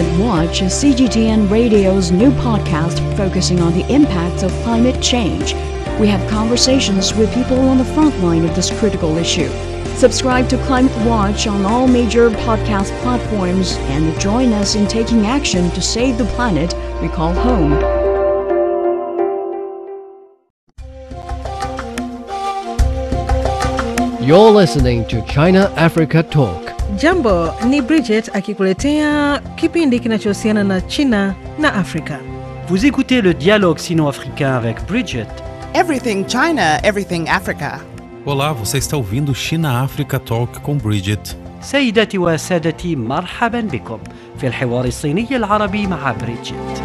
Climate Watch CGTN Radio's new podcast focusing on the impacts of climate change. We have conversations with people on the front line of this critical issue. Subscribe to Climate Watch on all major podcast platforms and join us in taking action to save the planet we call home. You're listening to China Africa Talk. Jambo, ni Bridget akikuletea kipindi kinachohusiana na China na Afrika. Vous écoutez le dialogue sino-africain avec Bridget. Everything China, everything Africa. Olá, você está ouvindo China Africa Talk com Bridget. سيداتي وسادتي مرحبا بكم في الحوار الصيني العربي مع بريدجيت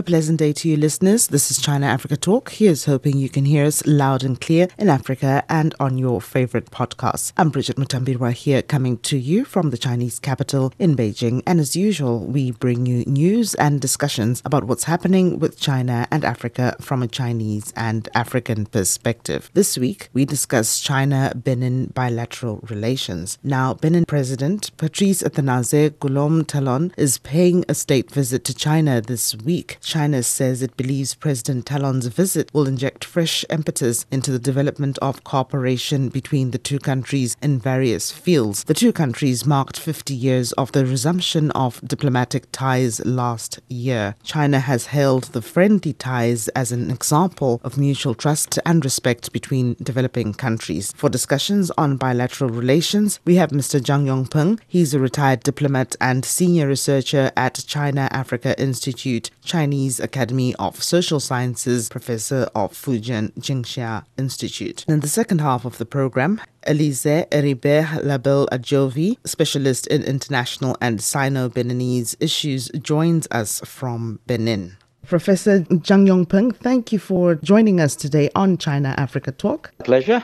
A pleasant day to you, listeners. This is China Africa Talk. Here's hoping you can hear us loud and clear in Africa and on your favorite podcasts. I'm Bridget Mutambirwa here, coming to you from the Chinese capital in Beijing. And as usual, we bring you news and discussions about what's happening with China and Africa from a Chinese and African perspective. This week, we discuss China Benin bilateral relations. Now, Benin President Patrice Athanase Guillaume Talon is paying a state visit to China this week. China says it believes President Talon's visit will inject fresh impetus into the development of cooperation between the two countries in various fields. The two countries marked 50 years of the resumption of diplomatic ties last year. China has hailed the friendly ties as an example of mutual trust and respect between developing countries. For discussions on bilateral relations, we have Mr. Zhang Yongpeng. He's a retired diplomat and senior researcher at China Africa Institute, Chinese Academy of Social Sciences, professor of Fujian Jiangxia Institute. In the second half of the program, Elise Eribe Label Ajovi, specialist in international and Sino-Beninese issues, joins us from Benin. Professor Zhang Yongpeng, thank you for joining us today on China Africa Talk. Pleasure.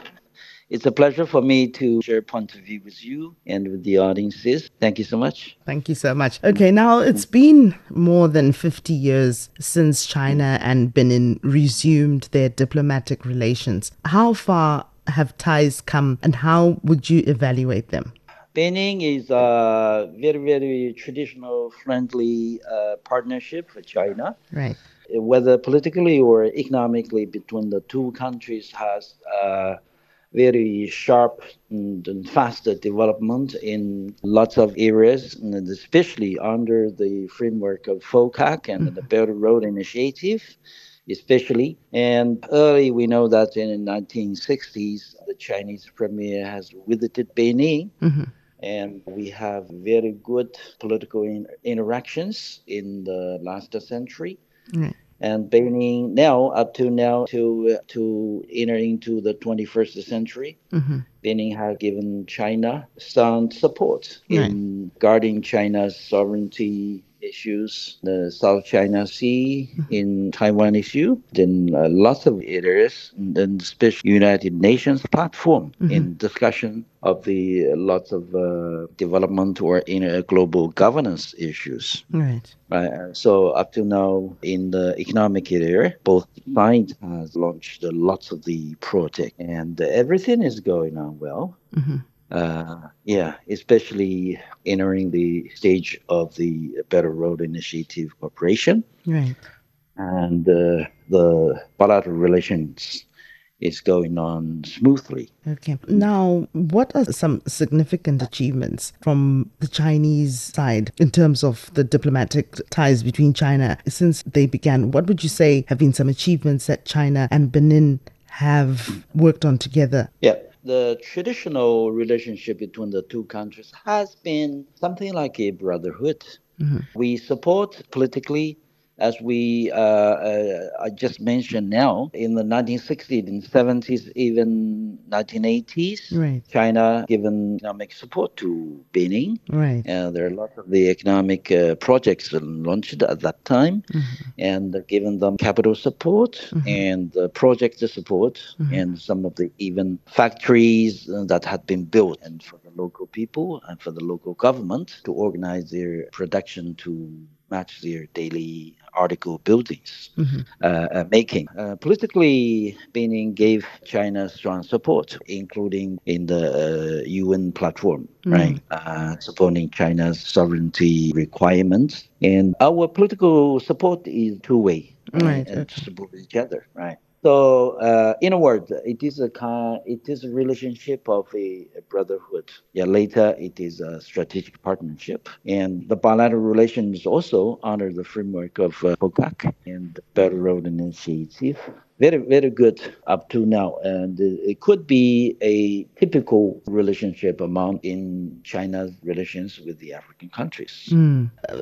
It's a pleasure for me to share point of view with you and with the audiences. Thank you so much. Thank you so much. Okay, now it's been more than 50 years since China and Benin resumed their diplomatic relations. How far have ties come and how would you evaluate them? Benin is a very, very traditional, friendly uh, partnership for China. Right. Whether politically or economically, between the two countries has uh, very sharp and, and faster development in lots of areas, and especially under the framework of FOCAC and mm-hmm. the Belt and Road Initiative, especially. And early, we know that in the 1960s, the Chinese premier has visited Benin. Mm-hmm. And we have very good political in- interactions in the last century Right. And Benin now up to now to to enter into the 21st century. Mm-hmm. Benin has given China sound support in guarding China's sovereignty issues, the South China Sea, in Taiwan issue, then uh, lots of areas, and then especially United Nations platform in discussion of the uh, lots of uh, development or in uh, global governance issues. Right. Uh, So up to now, in the economic area, both sides has launched lots of the project, and everything is going on well. Uh, yeah, especially entering the stage of the Better Road Initiative Corporation, Right. and uh, the bilateral relations is going on smoothly. Okay. Now, what are some significant achievements from the Chinese side in terms of the diplomatic ties between China since they began? What would you say have been some achievements that China and Benin have worked on together? Yeah. The traditional relationship between the two countries has been something like a brotherhood. Mm-hmm. We support politically, as we uh, uh, I just mentioned now, in the 1960s and 70s, even 1980s, Right. China given economic support to Benin. Right. Uh, there are lots of the economic uh, projects launched at that time, and uh, given them capital support and uh, project support, and some of the even factories that had been built, and for the local people and for the local government to organize their production to match their daily article buildings uh, uh, making. Uh, politically, Benin gave China strong support, including in the uh, UN platform, right, uh, supporting China's sovereignty requirements. And our political support is two way, Right, and okay. support each other, right. So, uh, in a word, it is a kind, it is a relationship of a, a brotherhood. Yeah, later it is a strategic partnership, and the bilateral relations also under the framework of uh, FOCAC and Belt Road Initiative. Very, very good up to now, and uh, it could be a typical relationship among in China's relations with the African countries.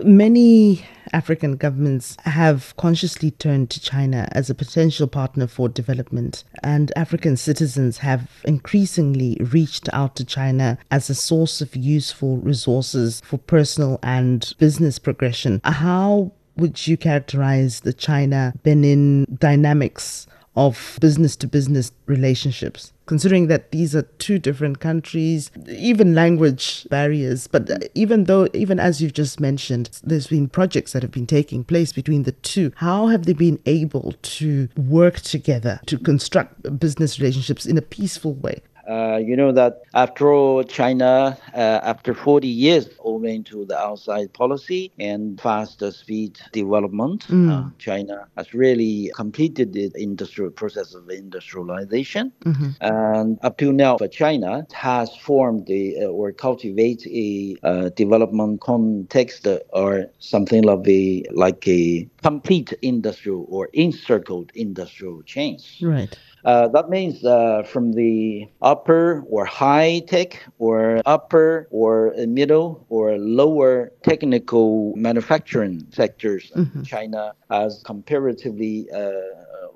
Many African governments have consciously turned to China as a potential partner for development, and African citizens have increasingly reached out to China as a source of useful resources for personal and business progression. How would you characterize the China Benin dynamics of business to business relationships? Considering that these are two different countries, even language barriers, but uh, even though, even as you've just mentioned, there's been projects that have been taking place between the two, how have they been able to work together to construct business relationships in a peaceful way? Uh, you know that after all, China, uh, after 40 years owing to the outside policy and faster speed development, uh, China has really completed the industrial process of industrialization. And up to now, for China has formed a, uh, or cultivate a uh, development context uh, or something like a, like a complete industrial or encircled industrial chains. Right. Uh, that means uh, from the upper or high tech or upper or middle or lower technical manufacturing sectors, China has comparatively uh,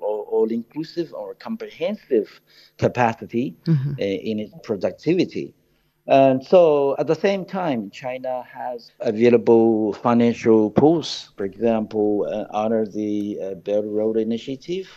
all, inclusive or comprehensive capacity uh, in its productivity. And so at the same time, China has available financial pools, for example, uh, under the uh, Belt Road Initiative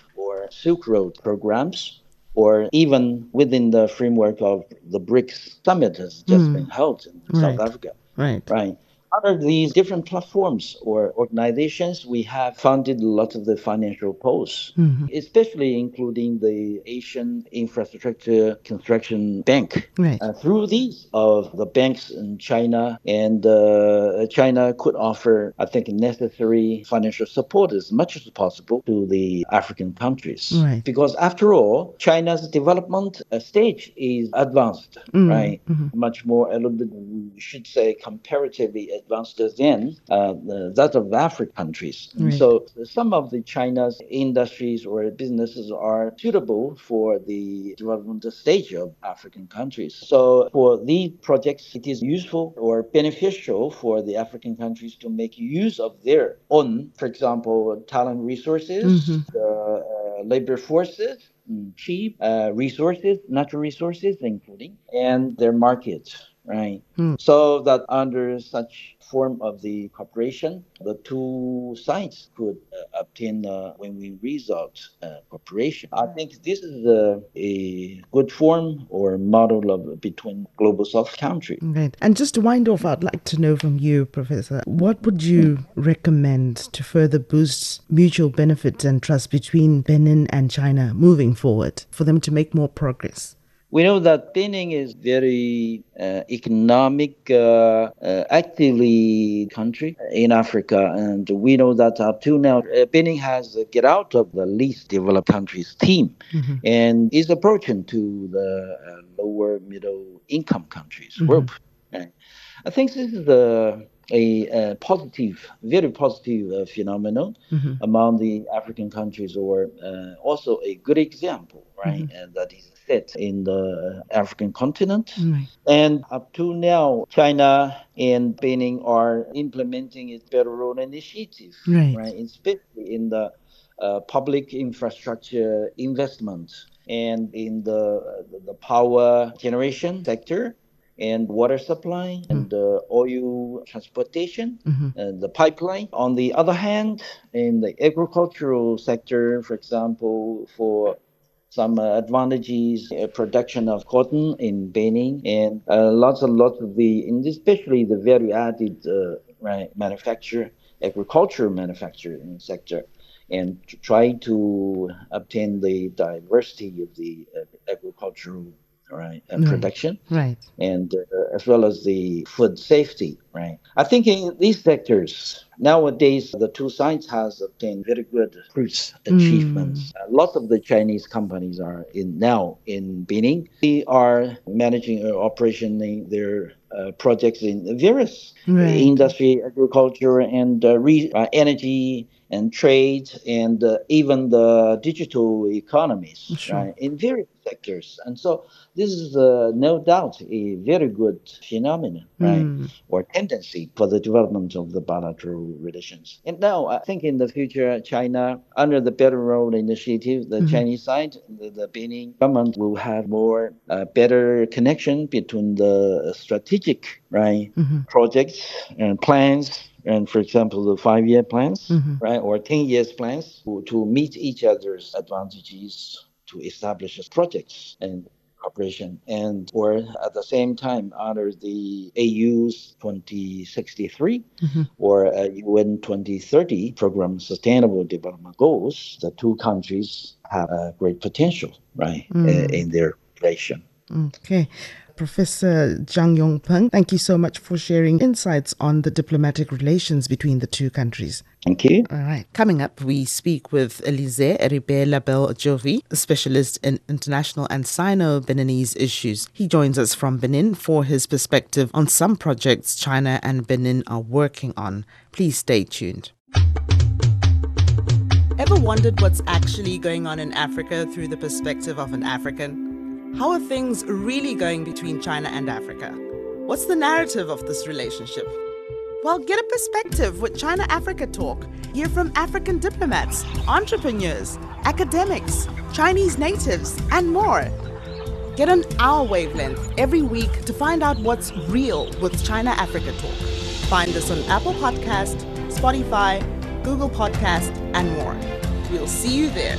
Silk Road programs, or even within the framework of the BRICS summit has just hmm. been held in South Africa. Right. Right. Under these different platforms or organizations, we have funded a lot of the financial pools, especially including the Asian Infrastructure Construction Bank. Right. Uh, through these of the banks in China, and uh, China could offer, I think, necessary financial support as much as possible to the African countries. Right. Because after all, China's development uh, stage is advanced, right? Much more, a little bit, we should say, comparatively advanced than uh, the, that of African countries. Right. So some of the China's industries or businesses are suitable for the development stage of African countries. So for these projects, it is useful or beneficial for the African countries to make use of their own, for example, talent resources, uh, uh, labor forces, cheap uh, resources, natural resources, including, and their markets, right? So that under such form of the cooperation, the two sides could uh, obtain a win-win result uh, cooperation. I think this is a, a good form or model of between global South countries. Right. And just to wind off, I'd like to know from you, Professor, what would you recommend to further boost mutual benefit and trust between Benin and China moving forward for them to make more progress? We know that Benin is very uh, economic, uh, uh, actively country in Africa, and we know that up to now, uh, Benin has uh, get out of the least developed countries team, and is approaching to the uh, lower middle income countries group. Right. I think this is a a, positive, very positive uh, phenomenon among the African countries, or uh, also a good example, right? And that is set in the African continent. Right. And up to now, China and Benin are implementing its Belt Road Initiative, Right. especially in the uh, public infrastructure investment and in the, the power generation sector and water supply and the oil transportation and the pipeline. On the other hand, in the agricultural sector, for example, for some uh, advantages, uh, production of cotton in Benin, and uh, lots and lots of the, and especially the value-added uh, right, manufacture agriculture manufacturing sector and to try to obtain the diversity of the uh, agricultural right and Right. production Right. and uh, as well as the food safety right i think in these sectors nowadays the two sides has obtained very good fruits achievements Uh, lots of the chinese companies are in now in benin they are managing or operating their uh, projects in various Right. industry agriculture and uh, re- uh, energy and trade and uh, even the digital economies Sure. right, in various sectors and so this is uh, no doubt a very good phenomenon, right, Mm. or tendency for the development of the bilateral relations. And now, I think in the future, China, under the Belt and Road Initiative, the Chinese side, the, the Benin government will have more uh, better connection between the strategic, right, projects and plans. And for example, the five-year plans, right, or ten years plans to, to meet each other's advantages to establish projects and cooperation and or at the same time under the AU's 2063 or uh, UN 2030 program sustainable development goals the two countries have a great potential right uh, in their relation Okay. Professor Zhang Yongpeng, thank you so much for sharing insights on the diplomatic relations between the two countries. thank you All right. Coming up, we speak with Elise Eribe Label Jovi, a specialist in international and Sino Beninese issues. He joins us from Benin for his perspective on some projects China and Benin are working on. Please stay tuned. Ever wondered what's actually going on in Africa through the perspective of an African? How are things really going between China and Africa? What's the narrative of this relationship? Well, get a perspective with China Africa Talk. Hear from African diplomats, entrepreneurs, academics, Chinese natives, and more. Get on our wavelength every week to find out what's real with China Africa Talk. Find us on Apple Podcast, Spotify, Google Podcast, and more. We'll see you there.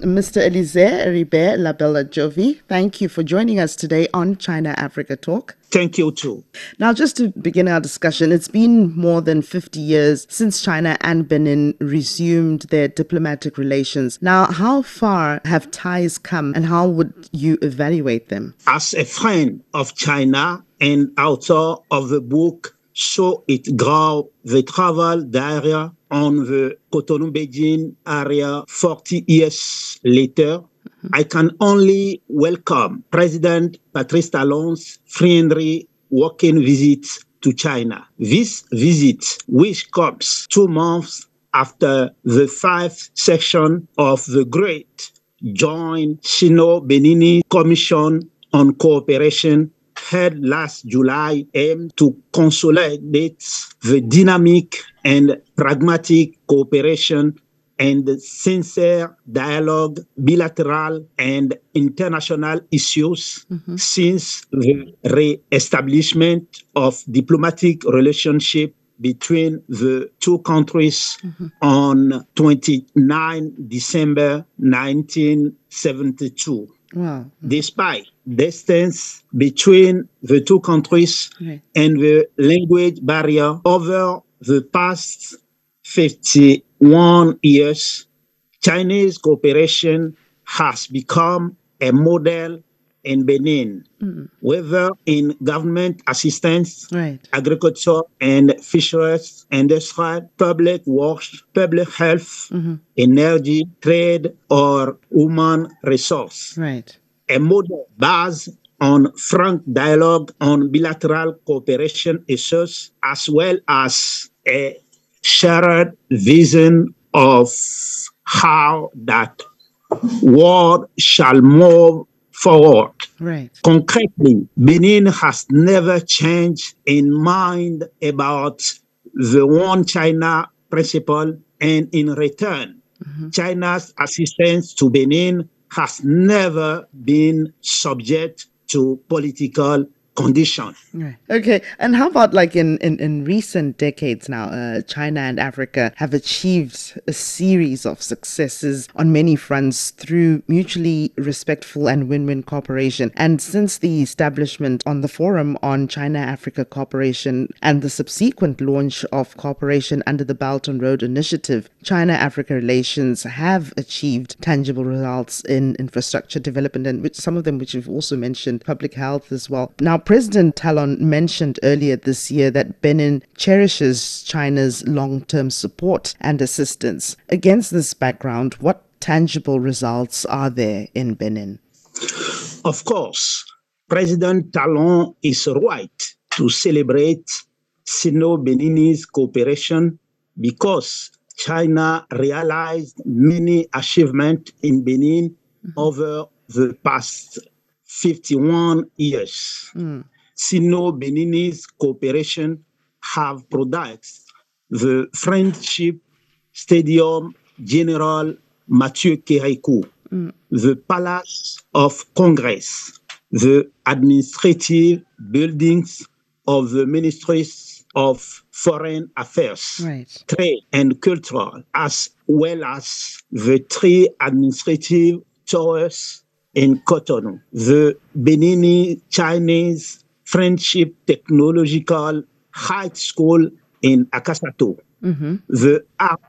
Mr. Elise Ribe Labella Jovi, thank you for joining us today on China Africa Talk. Thank you too. Now, just to begin our discussion, it's been more than 50 years since China and Benin resumed their diplomatic relations. Now, how far have ties come and how would you evaluate them? As a friend of China and author of the book So It Grow, the travel diary on the Cotonou Beijing area 40 years later, mm-hmm. I can only welcome President Patrice Talon's friendly walking visit to China. This visit, which comes two months after the fifth session of the Great Joint Sino-Benini Commission on Cooperation held last July aimed to consolidate the dynamic and pragmatic cooperation and sincere dialogue, bilateral and international issues mm-hmm. since the re-establishment of diplomatic relationship between the two countries mm-hmm. on 29 December 1972 Wow. despite distance between the two countries Right. and the language barrier over the past 51 years, Chinese cooperation has become a model in Benin, whether in government assistance, Right. agriculture and fisheries, industry, public works, public health, mm-hmm. energy, trade, or human resource. Right. A model based on frank dialogue on bilateral cooperation issues, as well as a shared vision of how that world shall move forward. Right. Concretely, Benin has never changed in mind about the one China principle, and in return, mm-hmm. China's assistance to Benin has never been subject to political condition. Right. Okay. And how about like in, in, in recent decades now, uh, China and Africa have achieved a series of successes on many fronts through mutually respectful and win win cooperation. And since the establishment on the Forum on China Africa Cooperation and the subsequent launch of cooperation under the Belt and Road Initiative, China Africa relations have achieved tangible results in infrastructure development and which, some of them which you've also mentioned, public health as well. Now, President Talon mentioned earlier this year that Benin cherishes China's long term support and assistance. Against this background, what tangible results are there in Benin? Of course, President Talon is right to celebrate Sino Beninese cooperation because China realized many achievements in Benin over the past 51 years. Mm. Sino-Beninese cooperation have produced the Friendship Stadium General Mathieu Kérékou, mm. the Palace of Congress, the administrative buildings of the ministries of foreign affairs, right. trade and cultural, as well as the three administrative towers in Cotonou, the Benini Chinese Friendship Technological High School in Akasato, mm-hmm. the Art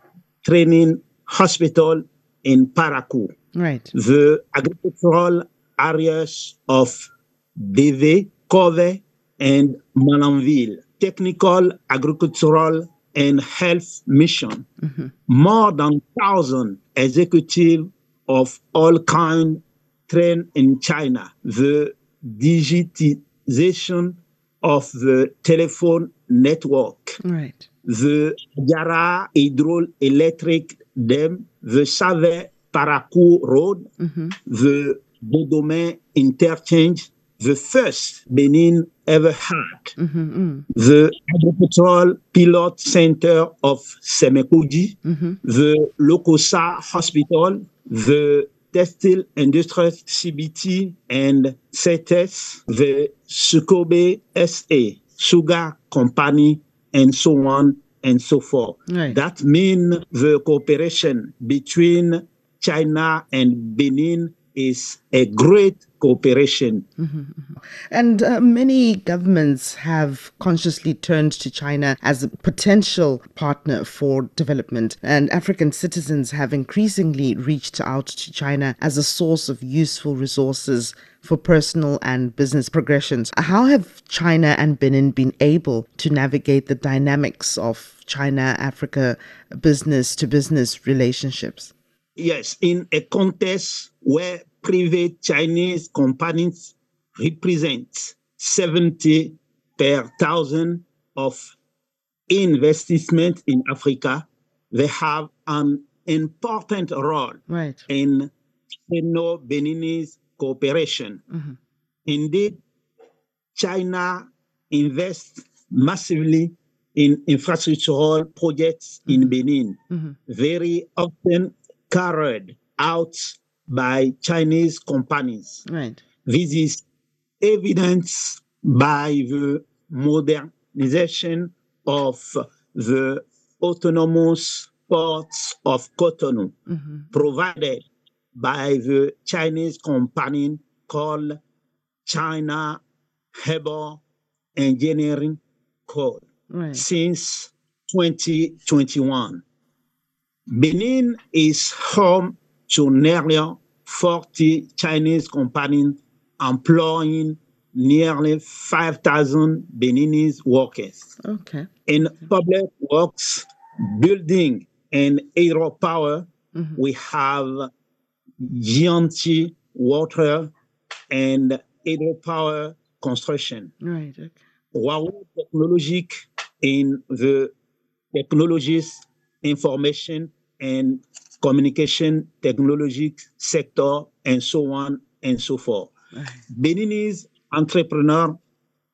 Training Hospital in Parakou, right. the agricultural areas of Deve, Kove, and Malanville, technical, agricultural, and health mission. Mm-hmm. More than 1,000 executives of all kinds trained in China. The digitization of the telephone network. Right. The Yara hydroelectric dam, the Save Parakou Road, mm-hmm. the Bodomé interchange, the first Benin ever had. Mm-hmm, mm. The agricultural pilot center of Semekoudi, mm-hmm. the Lokosa Hospital, the textile industry CBT and CETES, the Sukobe SA, sugar company, and so on and so forth. Right. That means the cooperation between China and Benin is a great cooperation. Mm-hmm, mm-hmm. And uh, many governments have consciously turned to China as a potential partner for development, and African citizens have increasingly reached out to China as a source of useful resources for personal and business progressions. How have China and Benin been able to navigate the dynamics of China Africa business to business relationships? Yes, in a context where private Chinese companies represent 70 per thousand of investment in Africa, they have an important role right. in Sino-Beninese cooperation. Mm-hmm. Indeed, China invests massively in infrastructural projects mm-hmm. in Benin, mm-hmm. very often carried out by Chinese companies. Right. This is evidenced by the modernization of the autonomous ports of Cotonou mm-hmm. provided by the Chinese company called China Harbour Engineering Code right. since 2021. Benin is home to nearly 40 Chinese companies employing nearly 5,000 Beninese workers. Okay. In public works, building, and hydropower, mm-hmm. we have Gianti water and hydropower construction. Right. Okay. Huawei Technologic in the technologies, information, and communication technology sector, and so on and so forth. Beninese entrepreneurs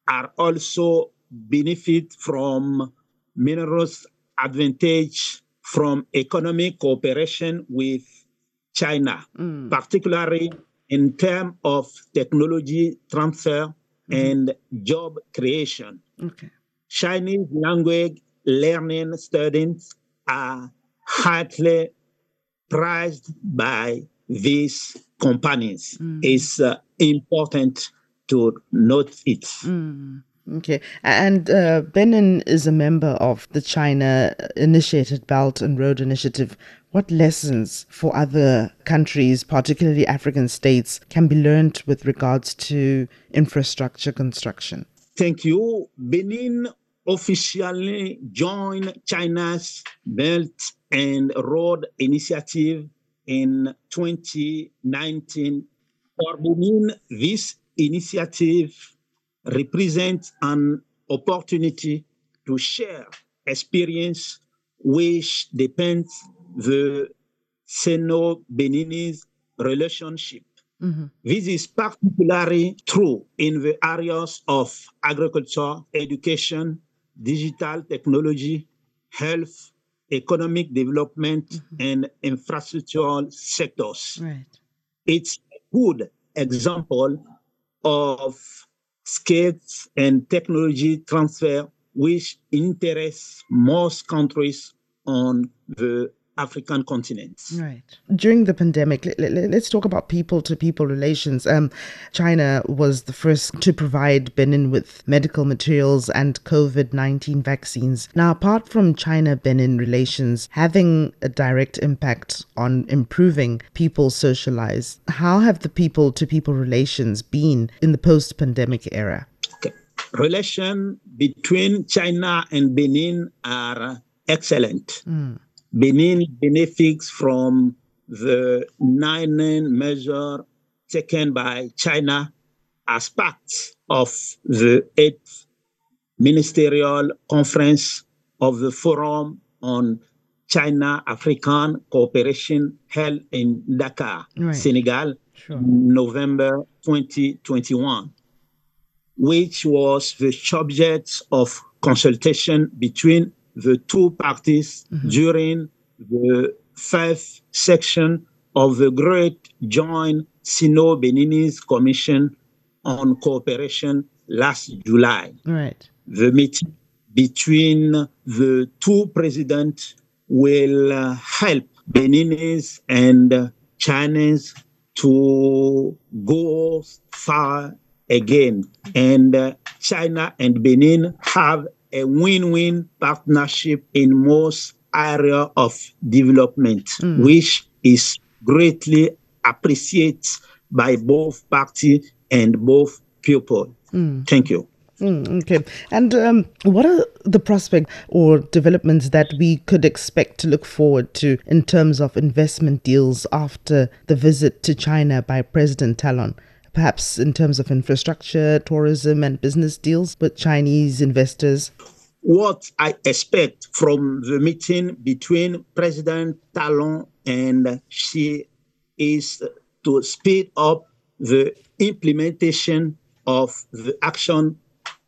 are also benefit from minerals advantage from economic cooperation with China, mm. particularly in terms of technology transfer and job creation. Okay. Chinese language learning students are highly prized by these companies. It's uh, important to note it. Okay. And uh, Benin is a member of the China initiated Belt and Road Initiative. What lessons for other countries, particularly African states, can be learned with regards to infrastructure construction? Thank you. Benin officially joined China's Belt and Road Initiative in 2019. For Benin, this initiative represents an opportunity to share experience which depends the Sino-Beninese relationship. Mm-hmm. This is particularly true in the areas of agriculture, education, digital technology, health, economic development, mm-hmm. and infrastructural sectors. Right. It's a good example of skills and technology transfer which interests most countries on the African continent. Right. During the pandemic, let, let, us talk about people to people relations. Um, China was the first to provide Benin with medical materials and COVID 19 vaccines. Now, apart from China Benin relations having a direct impact on improving people's social lives, how have the people to people relations been in the post pandemic era? Okay. Relation between China and Benin are excellent. Benin benefits from the nine measure taken by China as part of the eighth ministerial conference of the Forum on China African Cooperation held in Dakar, Right. Senegal, November 2021 which was the subject of consultation between the two parties during the fifth section of the Great Joint Sino-Beninese Commission on Cooperation last July. Right. The meeting between the two presidents will uh, help Beninese and uh, Chinese to go far again. And uh, China and Benin have a win-win partnership in most area of development, which is greatly appreciated by both parties and both people. Thank you. Mm, okay. And um, what are the prospects or developments that we could expect to look forward to in terms of investment deals after the visit to China by President Talon? Perhaps in terms of infrastructure, tourism, and business deals with Chinese investors? what I expect from the meeting between President Talon and Xi is to speed up the implementation of the action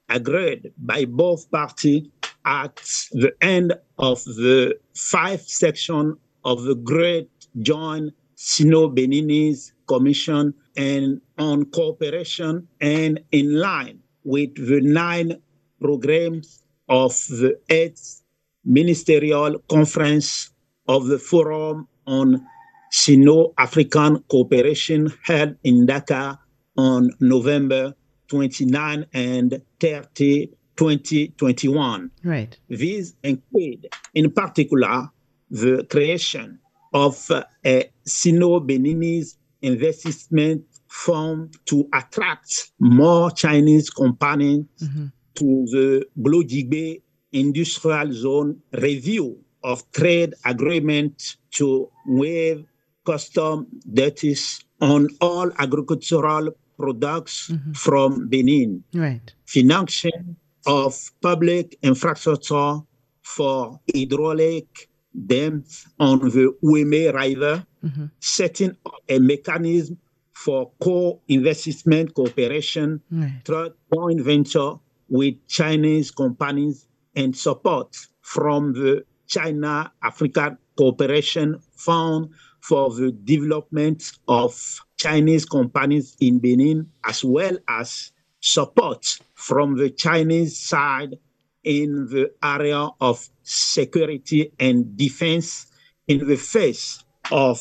agreed by both parties at the end of the five section of the Great Joint Sino-Beninese Commission and on cooperation and in line with the nine programs of the eighth ministerial conference of the Forum on Sino-African Cooperation held in Dakar on November 29 and 30, 2021. Right. These include, in particular, the creation of uh, a Sino-Beninese investment fund to attract more Chinese companies mm-hmm. to the Glodjigbe Industrial Zone review of trade agreement to waive custom duties on all agricultural products mm-hmm. from Benin. Right. financing of public infrastructure for hydraulic dams on the Ouémé River, mm-hmm. setting up a mechanism for co-investment cooperation Right. through joint venture with Chinese companies and support from the China Africa Cooperation Fund for the development of Chinese companies in Benin, as well as support from the Chinese side in the area of security and defense in the face of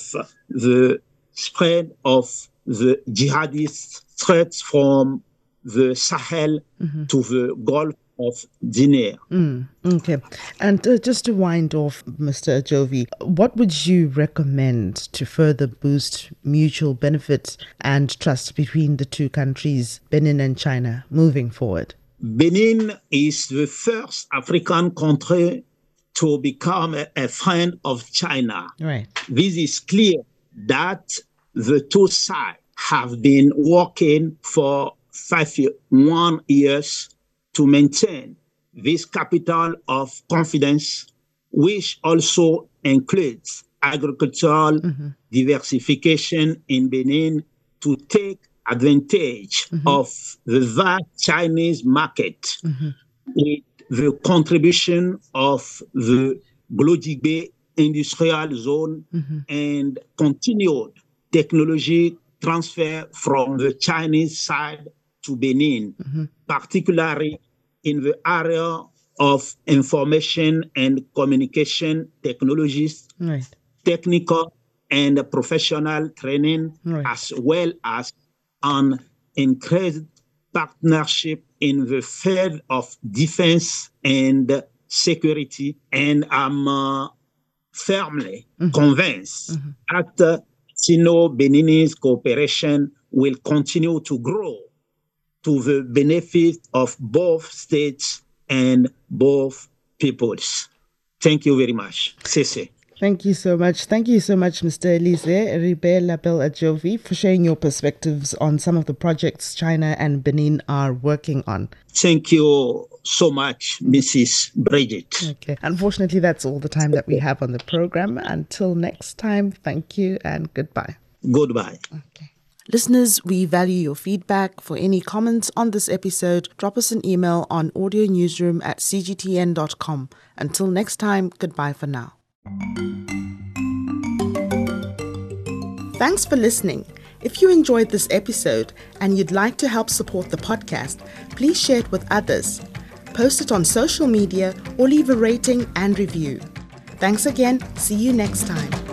the spread of the jihadist threats from the Sahel to the Gulf of Guinea. Mm, okay. And uh, just to wind off, Mr. Jovi, what would you recommend to further boost mutual benefits and trust between the two countries, Benin and China, moving forward? Benin is the first African country to become a, a friend of China. Right. This is clear that the two sides have been working for five year, one years to maintain this capital of confidence, which also includes agricultural mm-hmm. diversification in Benin to take advantage mm-hmm. of the vast Chinese market mm-hmm. with the contribution of the Glodjigbe industrial zone and continued technology transfer from the Chinese side to Benin, particularly in the area of information and communication technologies, Right. technical and professional training, Right. as well as an increased partnership in the field of defense and security. And I'm uh, firmly convinced that uh, Sino-Beninese cooperation will continue to grow to the benefit of both states and both peoples. Thank you very much. Cece. Thank you so much. Thank you so much, Mr. Elise Ribe Label Ajovi, for sharing your perspectives on some of the projects China and Benin are working on. Thank you so much, Mrs. Bridget. Okay. Unfortunately, that's all the time that we have on the program. Until next time, thank you and goodbye. Goodbye. Okay. Listeners, we value your feedback. For any comments on this episode, drop us an email on audionewsroom at cgtn.com. Until next time, goodbye for now. Thanks for listening. If you enjoyed this episode and you'd like to help support the podcast, please share it with others. Post it on social media or leave a rating and review. Thanks again. See you next time.